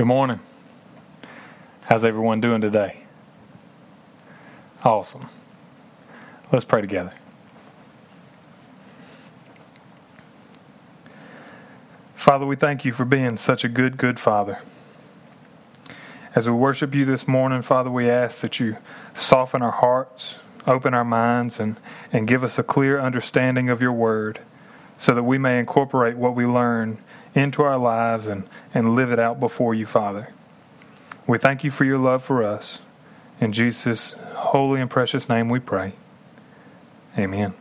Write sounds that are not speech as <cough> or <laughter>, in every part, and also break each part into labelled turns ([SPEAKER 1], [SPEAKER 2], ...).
[SPEAKER 1] Good morning. How's everyone doing today? Awesome. Let's pray together. Father, we thank you for being such a good, good Father. As we worship you this morning, Father, we ask that you soften our hearts, open our minds, and, and give us a clear understanding of your word so that we may incorporate what we learn into our lives and, and live it out before you, Father. We thank you for your love for us. In Jesus' holy and precious name we pray. Amen.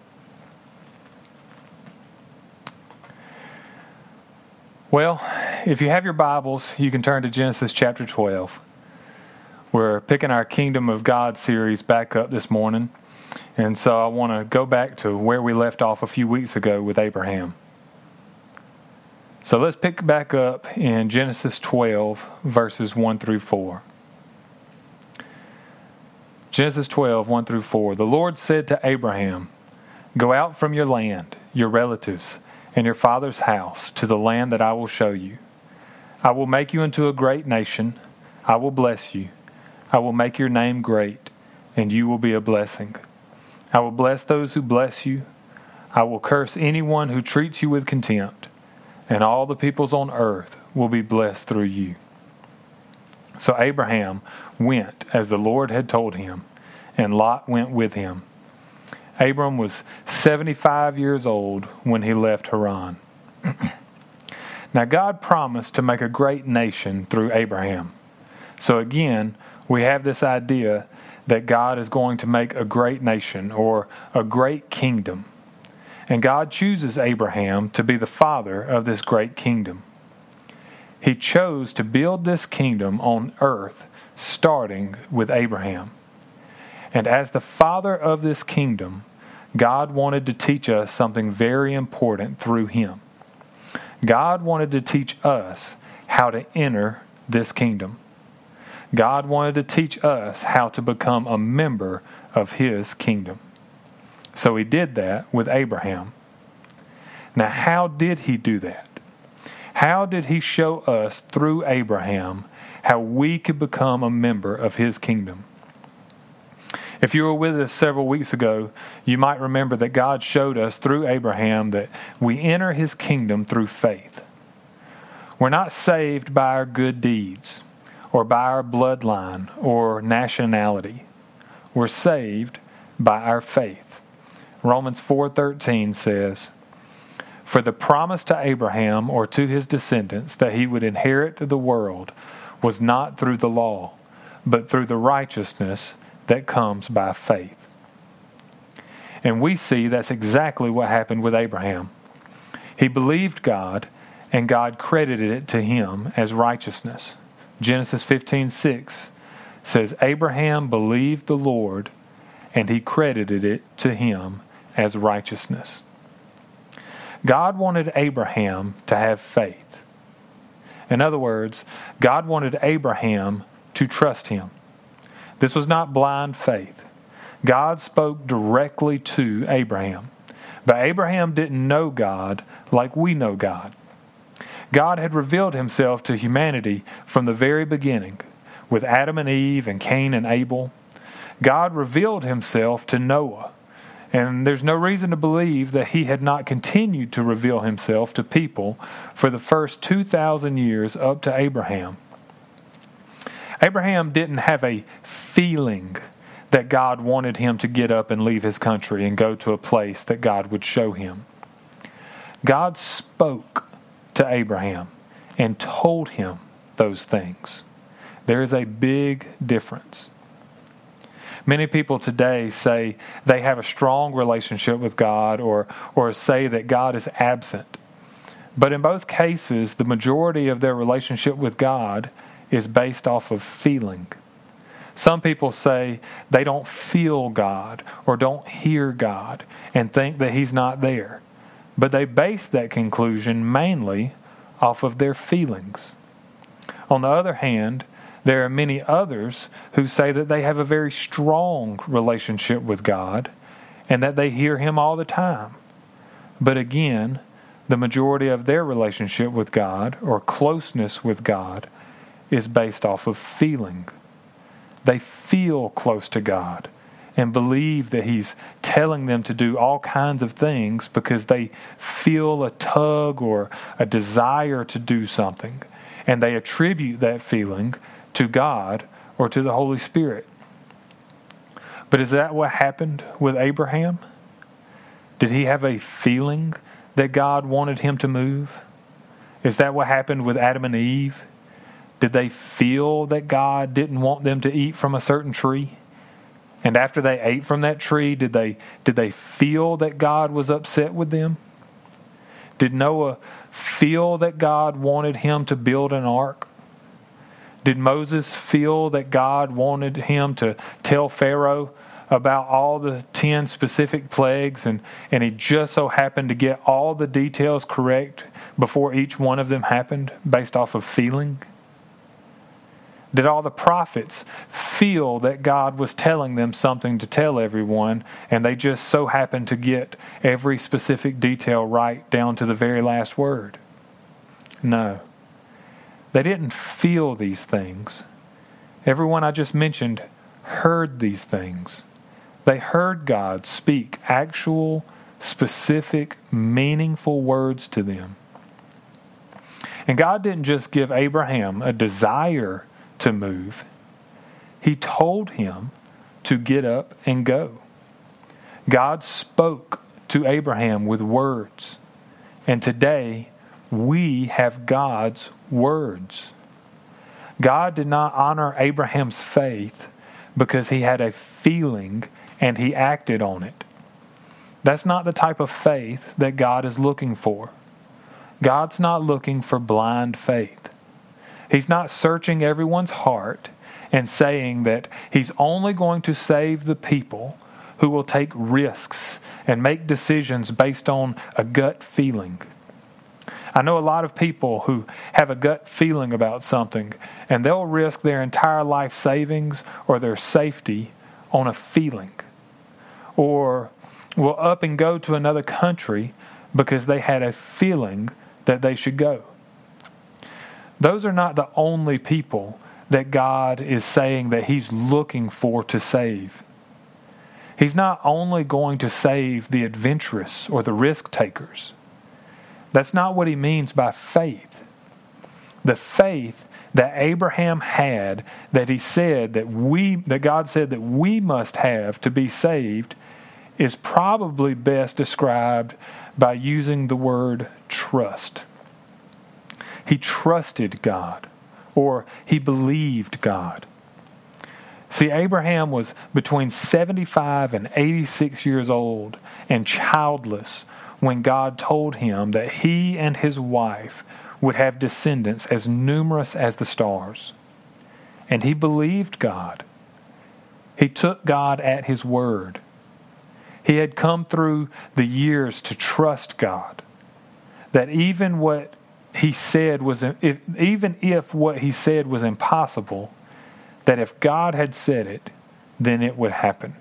[SPEAKER 1] Well, if you have your Bibles, you can turn to Genesis chapter 12. We're picking our Kingdom of God series back up this morning. And so I want to go back to where we left off a few weeks ago with Abraham. So let's pick back up in Genesis 12, verses 1 through 4. Genesis 12, 1 through 4. The Lord said to Abraham, Go out from your land, your relatives, and your father's house to the land that I will show you. I will make you into a great nation. I will bless you. I will make your name great, and you will be a blessing. I will bless those who bless you. I will curse anyone who treats you with contempt and all the peoples on earth will be blessed through you. So Abraham went as the Lord had told him, and Lot went with him. Abram was 75 years old when he left Haran. <clears throat> now, God promised to make a great nation through Abraham. So, again, we have this idea that God is going to make a great nation or a great kingdom. And God chooses Abraham to be the father of this great kingdom. He chose to build this kingdom on earth, starting with Abraham. And as the father of this kingdom, God wanted to teach us something very important through him. God wanted to teach us how to enter this kingdom. God wanted to teach us how to become a member of his kingdom. So he did that with Abraham. Now, how did he do that? How did he show us through Abraham how we could become a member of his kingdom? If you were with us several weeks ago, you might remember that God showed us through Abraham that we enter his kingdom through faith. We're not saved by our good deeds or by our bloodline or nationality. We're saved by our faith. Romans 4:13 says, "For the promise to Abraham or to his descendants that he would inherit the world was not through the law, but through the righteousness that comes by faith." And we see that's exactly what happened with Abraham. He believed God, and God credited it to him as righteousness. Genesis 15:6 says Abraham believed the Lord, and he credited it to him as righteousness. God wanted Abraham to have faith. In other words, God wanted Abraham to trust him. This was not blind faith. God spoke directly to Abraham. But Abraham didn't know God like we know God. God had revealed himself to humanity from the very beginning with Adam and Eve and Cain and Abel. God revealed himself to Noah and there's no reason to believe that he had not continued to reveal himself to people for the first 2,000 years up to Abraham. Abraham didn't have a feeling that God wanted him to get up and leave his country and go to a place that God would show him. God spoke to Abraham and told him those things. There is a big difference. Many people today say they have a strong relationship with God or, or say that God is absent. But in both cases, the majority of their relationship with God is based off of feeling. Some people say they don't feel God or don't hear God and think that He's not there. But they base that conclusion mainly off of their feelings. On the other hand, there are many others who say that they have a very strong relationship with God and that they hear Him all the time. But again, the majority of their relationship with God or closeness with God is based off of feeling. They feel close to God and believe that He's telling them to do all kinds of things because they feel a tug or a desire to do something. And they attribute that feeling to God or to the Holy Spirit. But is that what happened with Abraham? Did he have a feeling that God wanted him to move? Is that what happened with Adam and Eve? Did they feel that God didn't want them to eat from a certain tree? And after they ate from that tree, did they, did they feel that God was upset with them? Did Noah feel that God wanted him to build an ark? Did Moses feel that God wanted him to tell Pharaoh about all the 10 specific plagues and, and he just so happened to get all the details correct before each one of them happened based off of feeling? Did all the prophets feel that God was telling them something to tell everyone, and they just so happened to get every specific detail right down to the very last word? No. They didn't feel these things. Everyone I just mentioned heard these things. They heard God speak actual, specific, meaningful words to them. And God didn't just give Abraham a desire to move, He told him to get up and go. God spoke to Abraham with words. And today, we have God's words. God did not honor Abraham's faith because he had a feeling and he acted on it. That's not the type of faith that God is looking for. God's not looking for blind faith. He's not searching everyone's heart and saying that He's only going to save the people who will take risks and make decisions based on a gut feeling. I know a lot of people who have a gut feeling about something and they'll risk their entire life savings or their safety on a feeling. Or will up and go to another country because they had a feeling that they should go. Those are not the only people that God is saying that He's looking for to save. He's not only going to save the adventurous or the risk takers. That's not what He means by faith. The faith that Abraham had that he said that we that God said that we must have to be saved is probably best described by using the word trust. He trusted God, or he believed God. See, Abraham was between 75 and 86 years old and childless when God told him that he and his wife would have descendants as numerous as the stars. And he believed God. He took God at his word. He had come through the years to trust God. That even what he said was if, even if what he said was impossible, that if God had said it, then it would happen.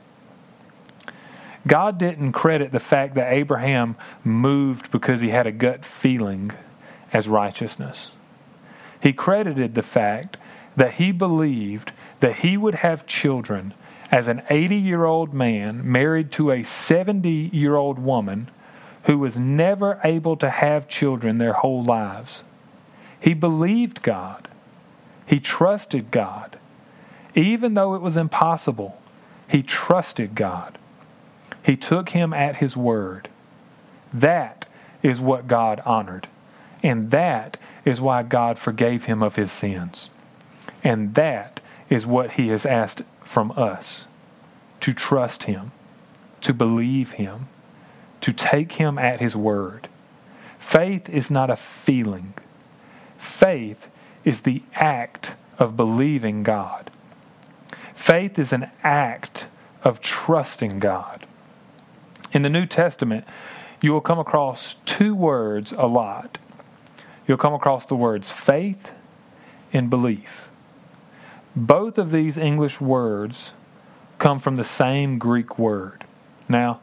[SPEAKER 1] God didn't credit the fact that Abraham moved because he had a gut feeling as righteousness. He credited the fact that he believed that he would have children as an 80 year old man married to a 70 year old woman who was never able to have children their whole lives. He believed God. He trusted God. Even though it was impossible, he trusted God. He took him at his word. That is what God honored. And that is why God forgave him of his sins. And that is what he has asked from us to trust him, to believe him to take him at his word. Faith is not a feeling, faith is the act of believing God. Faith is an act of trusting God. In the New Testament, you will come across two words a lot. You'll come across the words faith and belief. Both of these English words come from the same Greek word. Now,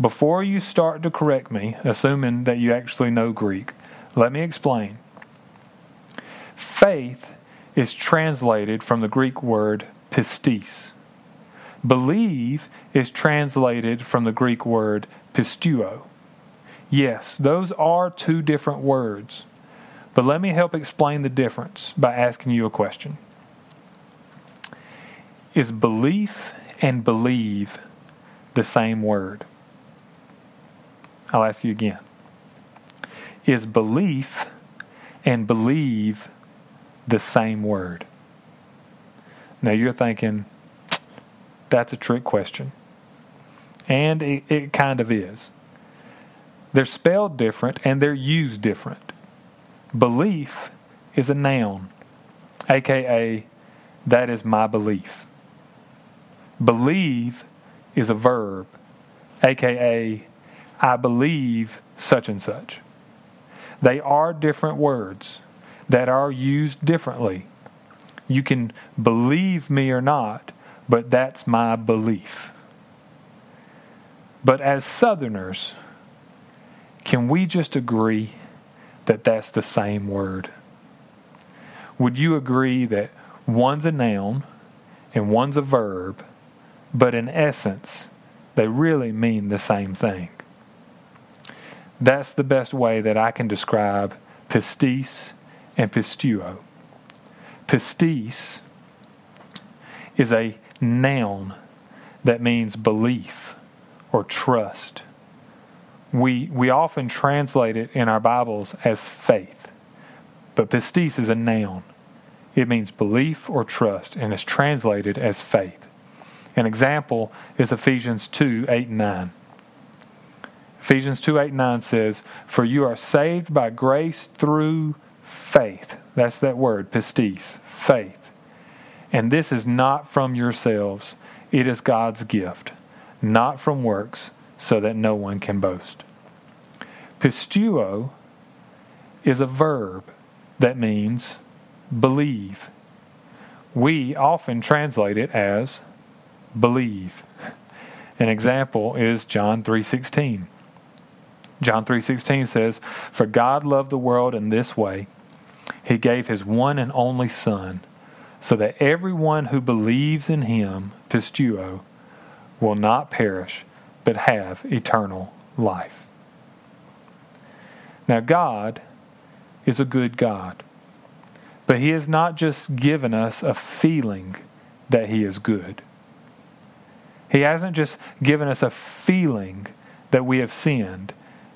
[SPEAKER 1] before you start to correct me, assuming that you actually know Greek, let me explain. Faith is translated from the Greek word pistis. Believe is translated from the Greek word pisteuo. Yes, those are two different words, but let me help explain the difference by asking you a question. Is belief and believe the same word? I'll ask you again. Is belief and believe the same word? Now you're thinking, that's a trick question. And it, it kind of is. They're spelled different and they're used different. Belief is a noun, aka, that is my belief. Believe is a verb, aka, I believe such and such. They are different words that are used differently. You can believe me or not, but that's my belief. But as Southerners, can we just agree that that's the same word? Would you agree that one's a noun and one's a verb, but in essence, they really mean the same thing? That's the best way that I can describe pistis and pisteuo. Pistis is a noun that means belief or trust. We, we often translate it in our Bibles as faith, but pistis is a noun. It means belief or trust and is translated as faith. An example is Ephesians 2 8 and 9. Ephesians 2 8 and 9 says, For you are saved by grace through faith. That's that word, pistis, faith. And this is not from yourselves, it is God's gift, not from works, so that no one can boast. Pisteuo is a verb that means believe. We often translate it as believe. An example is John 3:16. John 3:16 says, "For God loved the world in this way: he gave his one and only son, so that everyone who believes in him, pisteuo, will not perish but have eternal life." Now God is a good God. But he has not just given us a feeling that he is good. He hasn't just given us a feeling that we have sinned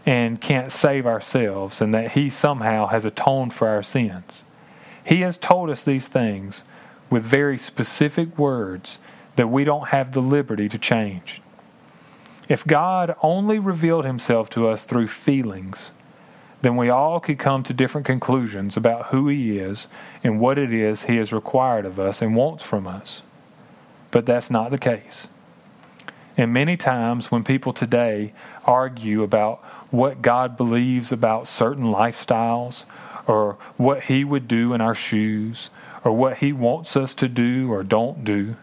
[SPEAKER 1] and can't save ourselves and that He somehow has atoned for our sins. He has told us these things with very specific words that we don't have the liberty to change. If God only revealed Himself to us through feelings, then we all could come to different conclusions about who He is and what it is He has required of us and wants from us. But that's not the case. And many times when people today argue about what God believes about certain lifestyles or what He would do in our shoes or what He wants us to do or don't do,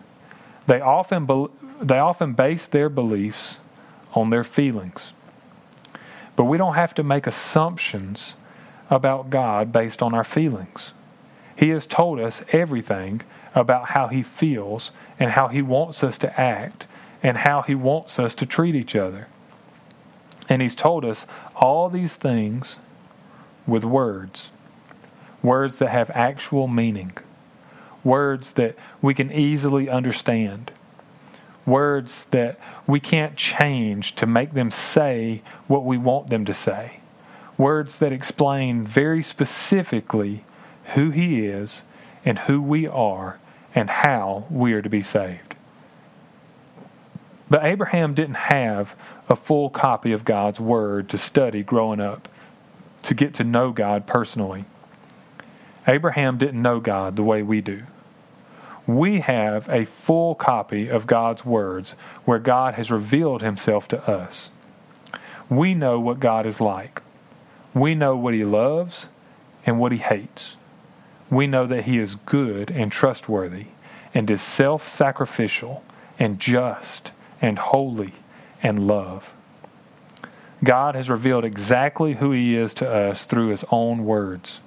[SPEAKER 1] they often, be, they often base their beliefs on their feelings. But we don't have to make assumptions about God based on our feelings. He has told us everything about how He feels and how He wants us to act and how He wants us to treat each other. And He's told us all these things with words. Words that have actual meaning, words that we can easily understand, words that we can't change to make them say what we want them to say, words that explain very specifically who He is and who we are and how we are to be saved. But Abraham didn't have a full copy of God's Word to study growing up, to get to know God personally. Abraham didn't know God the way we do. We have a full copy of God's words where God has revealed himself to us. We know what God is like. We know what he loves and what he hates. We know that he is good and trustworthy and is self sacrificial and just and holy and love. God has revealed exactly who He is to us through His own words.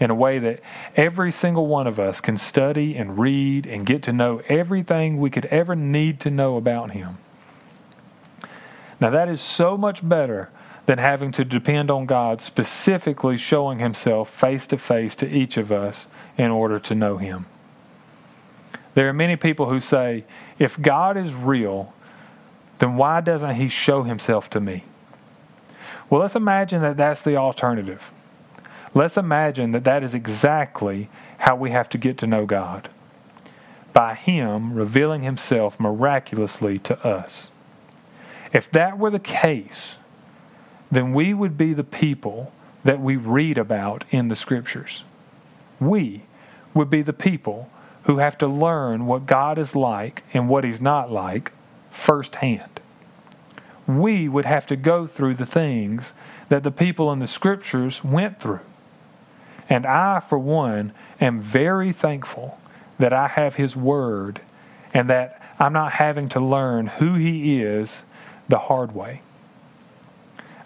[SPEAKER 1] in a way that every single one of us can study and read and get to know everything we could ever need to know about Him. Now, that is so much better than having to depend on God specifically showing Himself face to face to each of us in order to know Him. There are many people who say, if God is real, then why doesn't He show Himself to me? Well, let's imagine that that's the alternative. Let's imagine that that is exactly how we have to get to know God by Him revealing Himself miraculously to us. If that were the case, then we would be the people that we read about in the Scriptures. We would be the people who have to learn what God is like and what He's not like firsthand. We would have to go through the things that the people in the Scriptures went through. And I, for one, am very thankful that I have His Word and that I'm not having to learn who He is the hard way.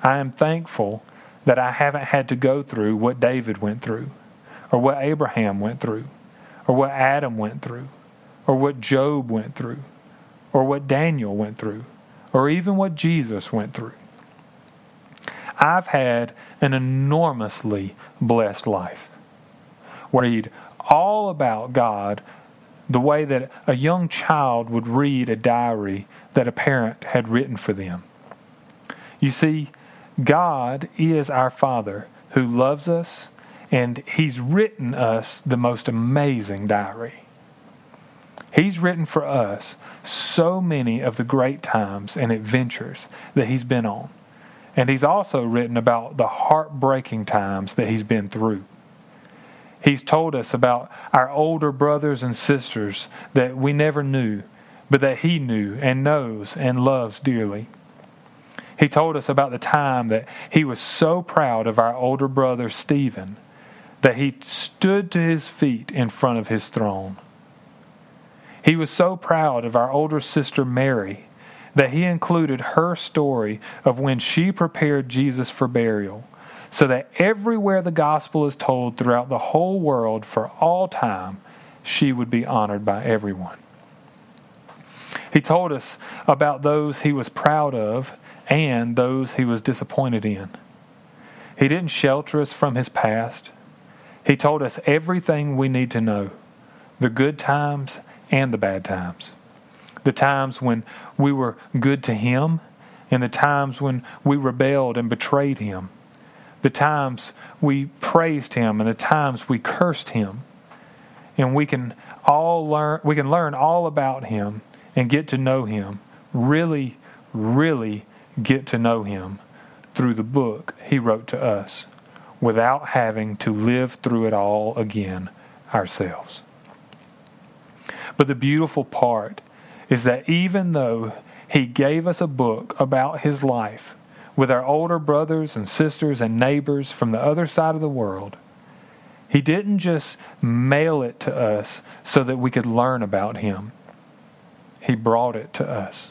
[SPEAKER 1] I am thankful that I haven't had to go through what David went through, or what Abraham went through, or what Adam went through, or what Job went through, or what Daniel went through, or even what Jesus went through. I've had an enormously blessed life. Read all about God the way that a young child would read a diary that a parent had written for them. You see, God is our Father who loves us, and He's written us the most amazing diary. He's written for us so many of the great times and adventures that He's been on. And He's also written about the heartbreaking times that He's been through. He's told us about our older brothers and sisters that we never knew, but that He knew and knows and loves dearly. He told us about the time that He was so proud of our older brother Stephen that He stood to His feet in front of His throne. He was so proud of our older sister Mary that He included her story of when she prepared Jesus for burial so that everywhere the gospel is told throughout the whole world for all time, she would be honored by everyone. He told us about those he was proud of and those he was disappointed in. He didn't shelter us from his past. He told us everything we need to know the good times and the bad times. The times when we were good to him and the times when we rebelled and betrayed him the times we praised him and the times we cursed him. And we can all learn we can learn all about him and get to know him. Really, really get to know him through the book he wrote to us without having to live through it all again ourselves. But the beautiful part is that even though he gave us a book about his life, with our older brothers and sisters and neighbors from the other side of the world. He didn't just mail it to us so that we could learn about Him, He brought it to us.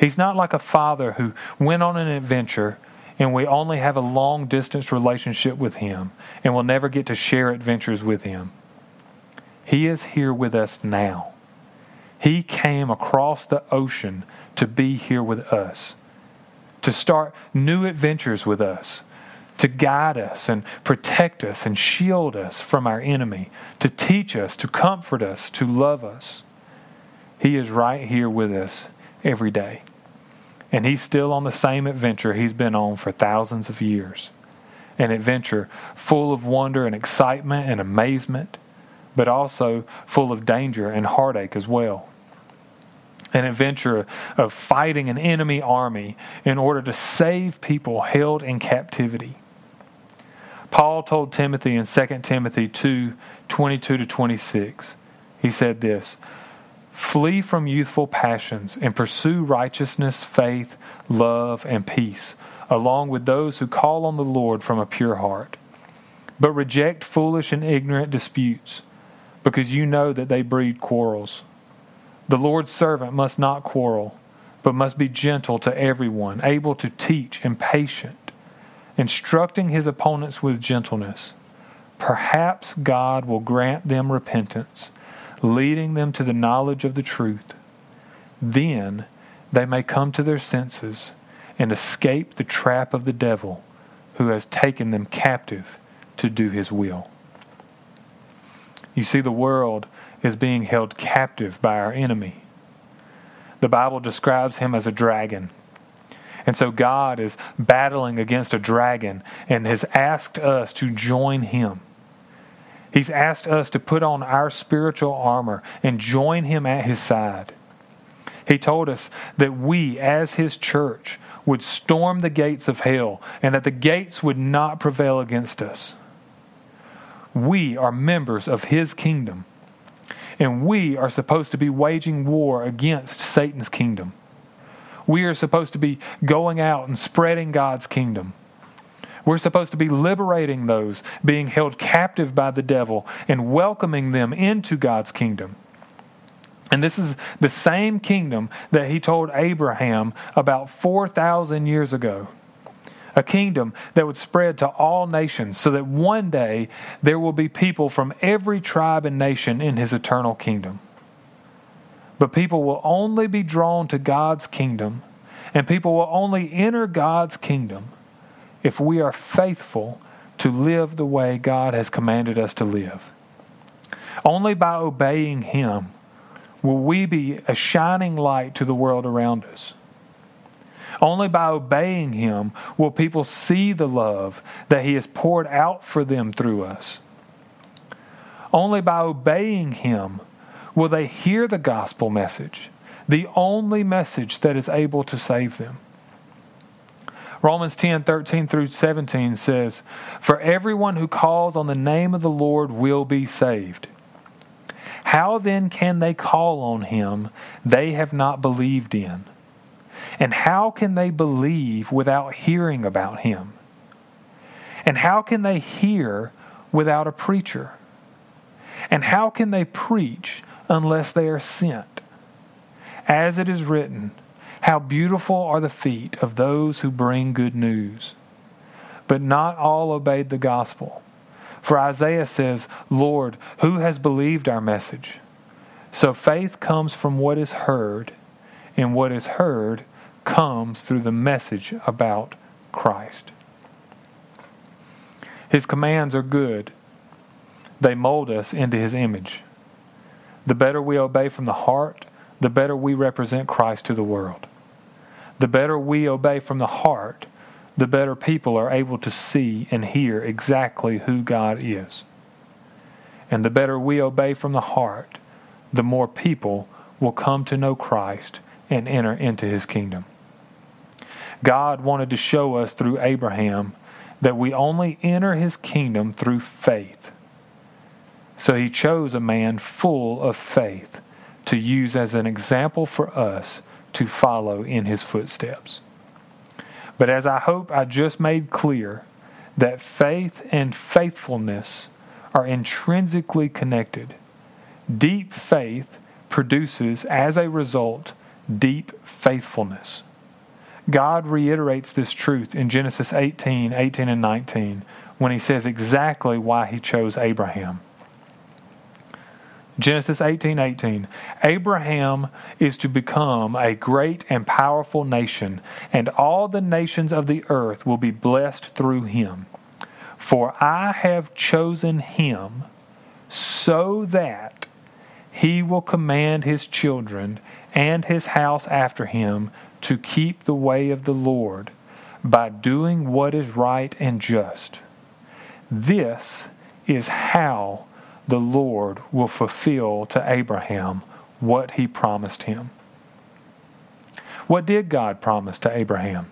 [SPEAKER 1] He's not like a father who went on an adventure and we only have a long distance relationship with Him and we'll never get to share adventures with Him. He is here with us now. He came across the ocean to be here with us to start new adventures with us, to guide us and protect us and shield us from our enemy, to teach us, to comfort us, to love us. He is right here with us every day. And he's still on the same adventure he's been on for thousands of years. An adventure full of wonder and excitement and amazement, but also full of danger and heartache as well an adventure of fighting an enemy army in order to save people held in captivity. Paul told Timothy in 2 Timothy 2 22 to 26, he said this Flee from youthful passions and pursue righteousness, faith, love, and peace, along with those who call on the Lord from a pure heart. But reject foolish and ignorant disputes, because you know that they breed quarrels. The Lord's servant must not quarrel, but must be gentle to everyone, able to teach and patient, instructing his opponents with gentleness, perhaps God will grant them repentance, leading them to the knowledge of the truth. Then they may come to their senses and escape the trap of the devil who has taken them captive to do his will. You see, the world is being held captive by our enemy. The Bible describes him as a dragon. And so God is battling against a dragon and has asked us to join him. He's asked us to put on our spiritual armor and join him at his side. He told us that we, as his church, would storm the gates of hell and that the gates would not prevail against us. We are members of his kingdom, and we are supposed to be waging war against Satan's kingdom. We are supposed to be going out and spreading God's kingdom. We're supposed to be liberating those being held captive by the devil and welcoming them into God's kingdom. And this is the same kingdom that he told Abraham about 4,000 years ago. A kingdom that would spread to all nations so that one day there will be people from every tribe and nation in his eternal kingdom. But people will only be drawn to God's kingdom, and people will only enter God's kingdom if we are faithful to live the way God has commanded us to live. Only by obeying Him will we be a shining light to the world around us. Only by obeying Him will people see the love that He has poured out for them through us. Only by obeying Him will they hear the gospel message, the only message that is able to save them. Romans 10 13 through 17 says, For everyone who calls on the name of the Lord will be saved. How then can they call on him they have not believed in? And how can they believe without hearing about him? And how can they hear without a preacher? And how can they preach unless they are sent? As it is written, How beautiful are the feet of those who bring good news! But not all obeyed the gospel. For Isaiah says, Lord, who has believed our message? So faith comes from what is heard, and what is heard comes through the message about Christ. His commands are good, they mold us into His image. The better we obey from the heart, the better we represent Christ to the world. The better we obey from the heart, the better people are able to see and hear exactly who God is. And the better we obey from the heart, the more people will come to know Christ and enter into his kingdom. God wanted to show us through Abraham that we only enter his kingdom through faith. So he chose a man full of faith to use as an example for us to follow in his footsteps. But as I hope I just made clear, that faith and faithfulness are intrinsically connected. Deep faith produces, as a result, deep faithfulness. God reiterates this truth in Genesis 18, 18 and 19 when he says exactly why he chose Abraham. Genesis 18 18. Abraham is to become a great and powerful nation, and all the nations of the earth will be blessed through him. For I have chosen him so that he will command his children and his house after him to keep the way of the Lord by doing what is right and just. This is how the Lord will fulfill to Abraham what he promised him. What did God promise to Abraham?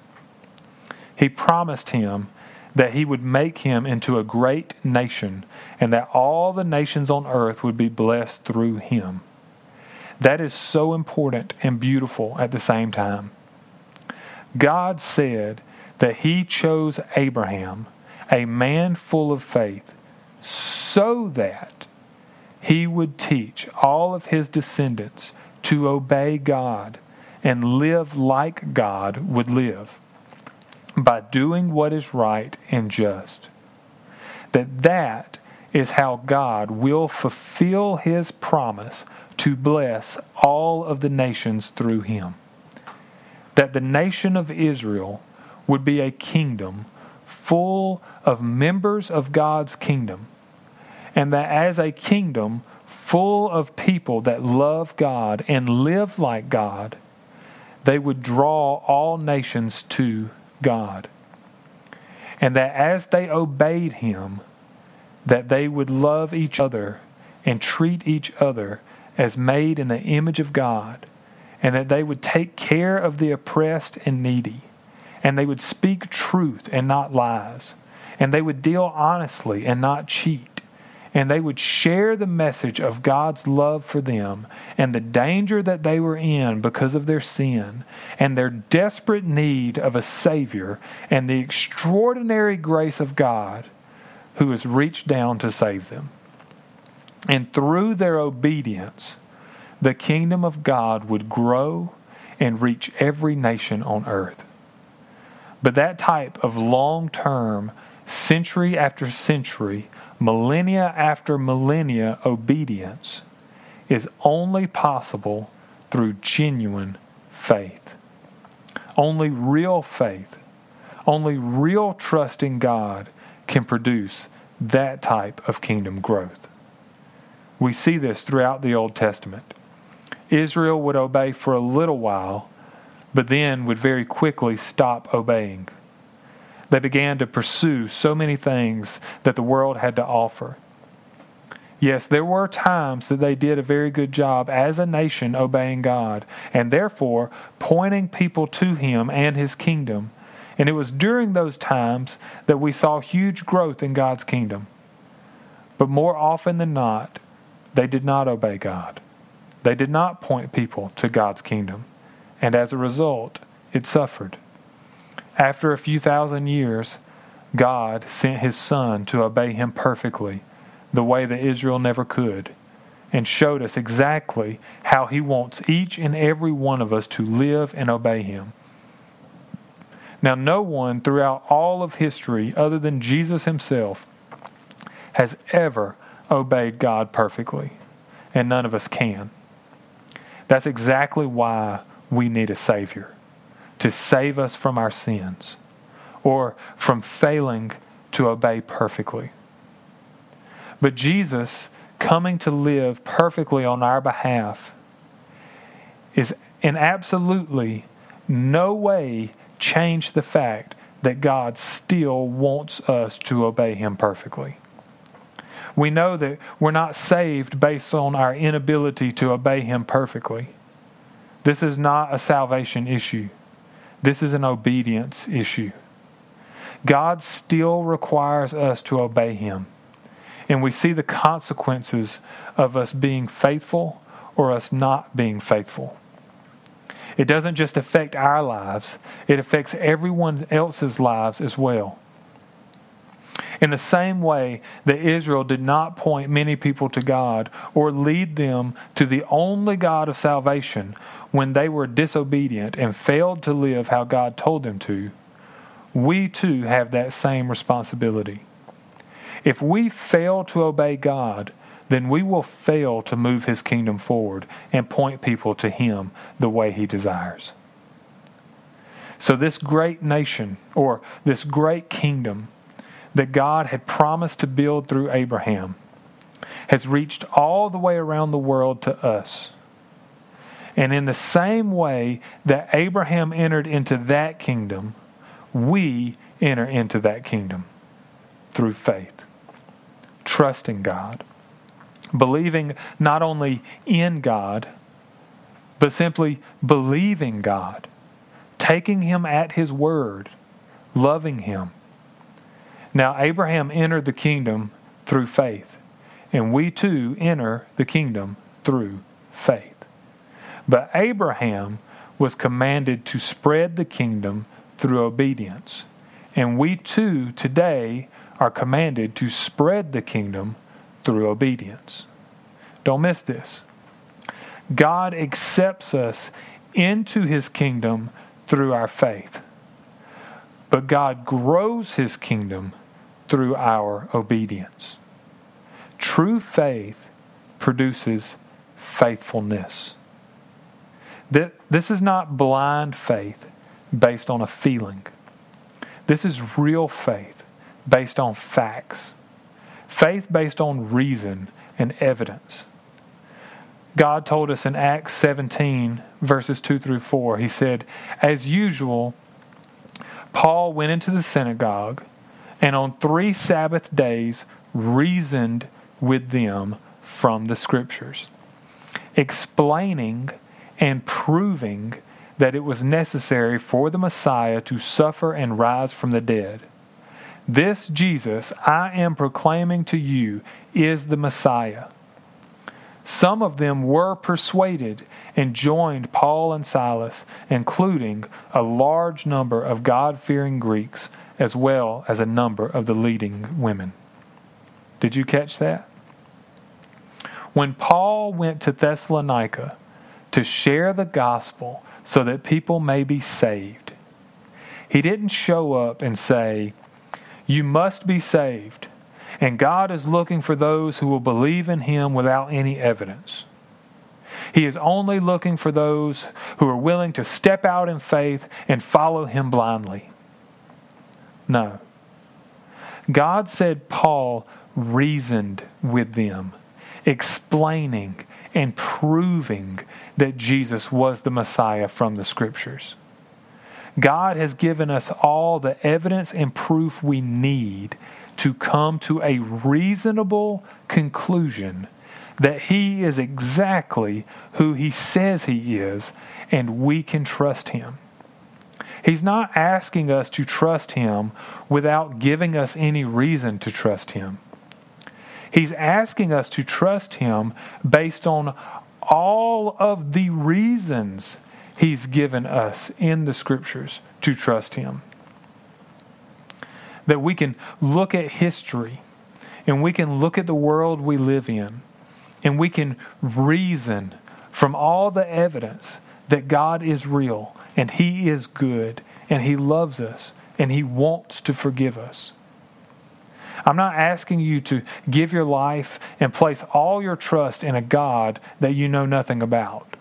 [SPEAKER 1] He promised him that he would make him into a great nation and that all the nations on earth would be blessed through him. That is so important and beautiful at the same time. God said that he chose Abraham, a man full of faith, so that he would teach all of his descendants to obey God and live like God would live by doing what is right and just. That that is how God will fulfill his promise to bless all of the nations through him. That the nation of Israel would be a kingdom full of members of God's kingdom, and that as a kingdom full of people that love God and live like God, they would draw all nations to God. And that as they obeyed him, that they would love each other and treat each other as made in the image of God, and that they would take care of the oppressed and needy, and they would speak truth and not lies, and they would deal honestly and not cheat and they would share the message of God's love for them and the danger that they were in because of their sin and their desperate need of a Savior and the extraordinary grace of God who has reached down to save them. And through their obedience, the kingdom of God would grow and reach every nation on earth. But that type of long term, century after century, millennia after millennia obedience is only possible through genuine faith. Only real faith, only real trust in God can produce that type of kingdom growth. We see this throughout the Old Testament. Israel would obey for a little while, but then would very quickly stop obeying. They began to pursue so many things that the world had to offer. Yes, there were times that they did a very good job as a nation obeying God and therefore pointing people to Him and His kingdom. And it was during those times that we saw huge growth in God's kingdom. But more often than not, they did not obey God. They did not point people to God's kingdom. And as a result, it suffered. After a few thousand years, God sent his Son to obey him perfectly, the way that Israel never could, and showed us exactly how he wants each and every one of us to live and obey him. Now, no one throughout all of history, other than Jesus himself, has ever obeyed God perfectly, and none of us can. That's exactly why we need a Savior to save us from our sins or from failing to obey perfectly. But Jesus coming to live perfectly on our behalf is in absolutely no way change the fact that God still wants us to obey Him perfectly. We know that we're not saved based on our inability to obey Him perfectly. This is not a salvation issue. This is an obedience issue. God still requires us to obey Him. And we see the consequences of us being faithful or us not being faithful. It doesn't just affect our lives, it affects everyone else's lives as well. In the same way that Israel did not point many people to God or lead them to the only God of salvation when they were disobedient and failed to live how God told them to, we too have that same responsibility. If we fail to obey God, then we will fail to move His kingdom forward and point people to Him the way He desires. So, this great nation, or this great kingdom, that God had promised to build through Abraham has reached all the way around the world to us. And in the same way that Abraham entered into that kingdom, we enter into that kingdom through faith, trusting God, believing not only in God, but simply believing God, taking Him at His word, loving Him now, Abraham entered the kingdom through faith, and we too enter the kingdom through faith. But Abraham was commanded to spread the kingdom through obedience, and we too today are commanded to spread the kingdom through obedience. Don't miss this. God accepts us into his kingdom through our faith. But God grows his kingdom through our obedience. true faith produces faithfulness. This is not blind faith based on a feeling. This is real faith based on facts, faith based on reason and evidence. God told us in Acts 17, verses 2 through 4, He said, As usual, Paul went into the synagogue and on three Sabbath days reasoned with them from the Scriptures, explaining and proving that it was necessary for the Messiah to suffer and rise from the dead. This Jesus I am proclaiming to you is the Messiah. Some of them were persuaded and joined Paul and Silas, including a large number of God fearing Greeks, as well as a number of the leading women. Did you catch that? When Paul went to Thessalonica to share the gospel so that people may be saved, he didn't show up and say, You must be saved and God is looking for those who will believe in Him without any evidence. He is only looking for those who are willing to step out in faith and follow Him blindly. No. God said Paul reasoned with them, explaining and proving that Jesus was the Messiah from the Scriptures. God has given us all the evidence and proof we need to come to a reasonable conclusion that he is exactly who he says he is, and we can trust him. He's not asking us to trust him without giving us any reason to trust him. He's asking us to trust him based on all of the reasons he's given us in the scriptures to trust him that we can look at history and we can look at the world we live in and we can reason from all the evidence that God is real and He is good and He loves us and He wants to forgive us. I'm not asking you to give your life and place all your trust in a God that you know nothing about.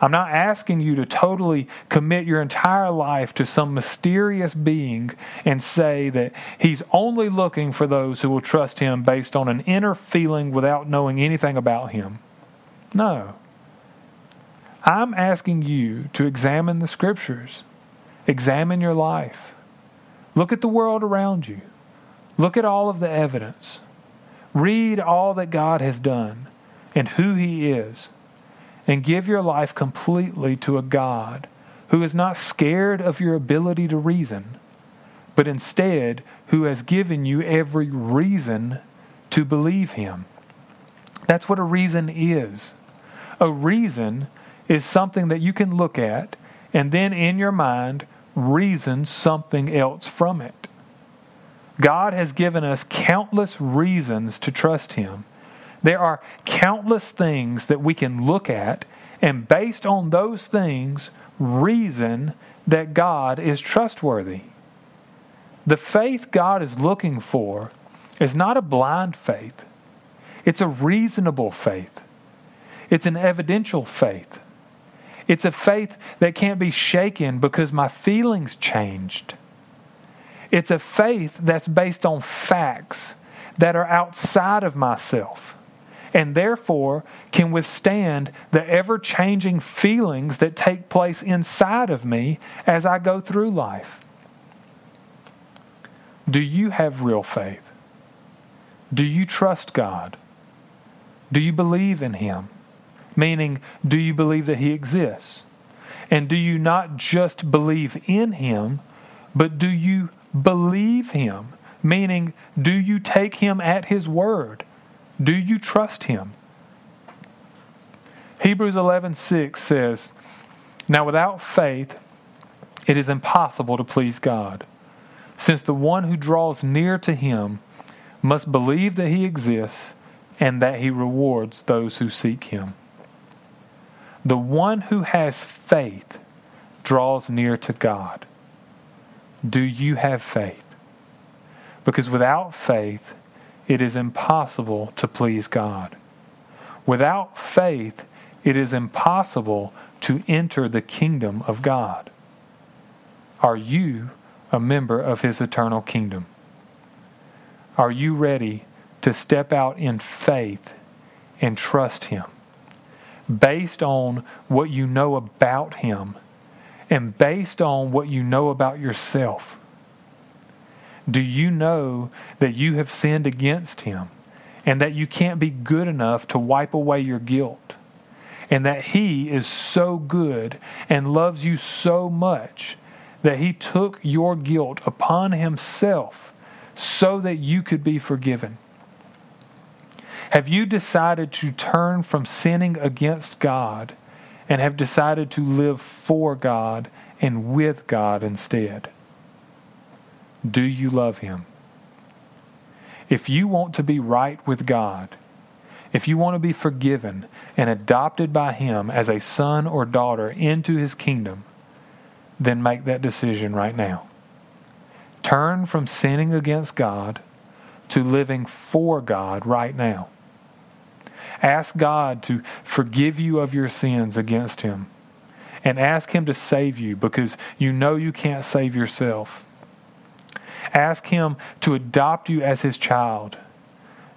[SPEAKER 1] I'm not asking you to totally commit your entire life to some mysterious being and say that he's only looking for those who will trust him based on an inner feeling without knowing anything about him. No. I'm asking you to examine the scriptures, examine your life, look at the world around you, look at all of the evidence, read all that God has done and who he is and give your life completely to a God who is not scared of your ability to reason, but instead who has given you every reason to believe him. That's what a reason is. A reason is something that you can look at and then in your mind reason something else from it. God has given us countless reasons to trust him there are countless things that we can look at and, based on those things, reason that God is trustworthy. The faith God is looking for is not a blind faith, it's a reasonable faith, it's an evidential faith. It's a faith that can't be shaken because my feelings changed. It's a faith that's based on facts that are outside of myself and therefore can withstand the ever changing feelings that take place inside of me as I go through life. Do you have real faith? Do you trust God? Do you believe in Him? Meaning, do you believe that He exists? And do you not just believe in Him, but do you believe Him? Meaning, do you take Him at His word? Do you trust him? Hebrews 11:6 says, "Now without faith it is impossible to please God, since the one who draws near to him must believe that he exists and that he rewards those who seek him." The one who has faith draws near to God. Do you have faith? Because without faith, it is impossible to please God. Without faith, it is impossible to enter the kingdom of God. Are you a member of his eternal kingdom? Are you ready to step out in faith and trust him based on what you know about him and based on what you know about yourself? Do you know that you have sinned against him and that you can't be good enough to wipe away your guilt? And that he is so good and loves you so much that he took your guilt upon himself so that you could be forgiven? Have you decided to turn from sinning against God and have decided to live for God and with God instead? Do you love Him? If you want to be right with God, if you want to be forgiven and adopted by Him as a son or daughter into His kingdom, then make that decision right now. Turn from sinning against God to living for God right now. Ask God to forgive you of your sins against Him and ask Him to save you because you know you can't save yourself. Ask Him to adopt you as His child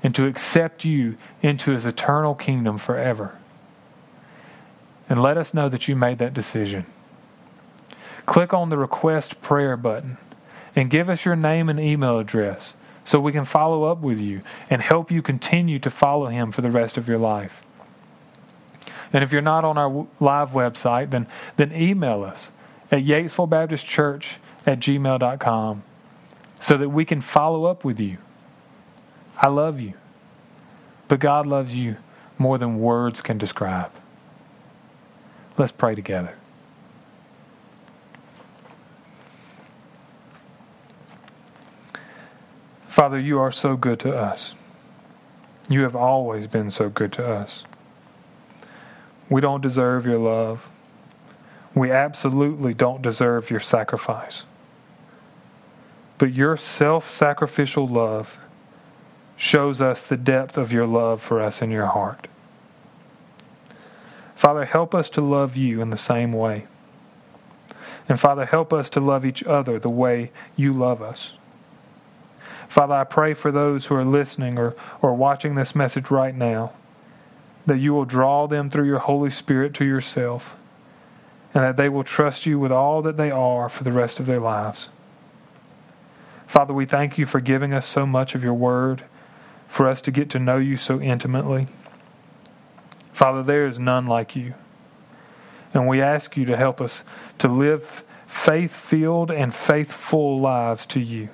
[SPEAKER 1] and to accept you into His eternal kingdom forever. And let us know that you made that decision. Click on the request prayer button and give us your name and email address so we can follow up with you and help you continue to follow Him for the rest of your life. And if you're not on our live website, then, then email us at Yatesville Baptist Church at gmail.com so that we can follow up with you. I love you, but God loves you more than words can describe. Let's pray together. Father, you are so good to us. You have always been so good to us. We don't deserve your love. We absolutely don't deserve your sacrifice. But your self sacrificial love shows us the depth of your love for us in your heart. Father, help us to love you in the same way. And Father, help us to love each other the way you love us. Father, I pray for those who are listening or, or watching this message right now that you will draw them through your Holy Spirit to yourself and that they will trust you with all that they are for the rest of their lives. Father, we thank you for giving us so much of your word, for us to get to know you so intimately. Father, there is none like you. And we ask you to help us to live faith filled and faithful lives to you.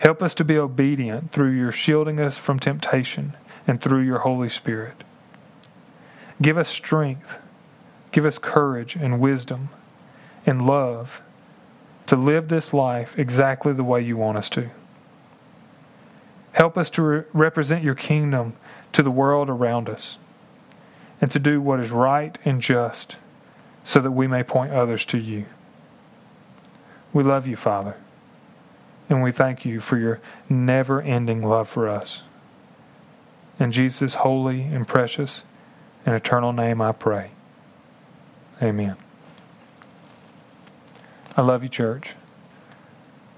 [SPEAKER 1] Help us to be obedient through your shielding us from temptation and through your Holy Spirit. Give us strength, give us courage and wisdom and love to live this life exactly the way you want us to. Help us to re- represent your kingdom to the world around us and to do what is right and just so that we may point others to you. We love you, Father, and we thank you for your never ending love for us. In Jesus' holy and precious and eternal name I pray. Amen. I love you, church.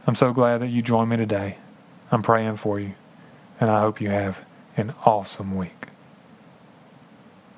[SPEAKER 1] I'm so glad that you joined me today. I'm praying for you, and I hope you have an awesome week.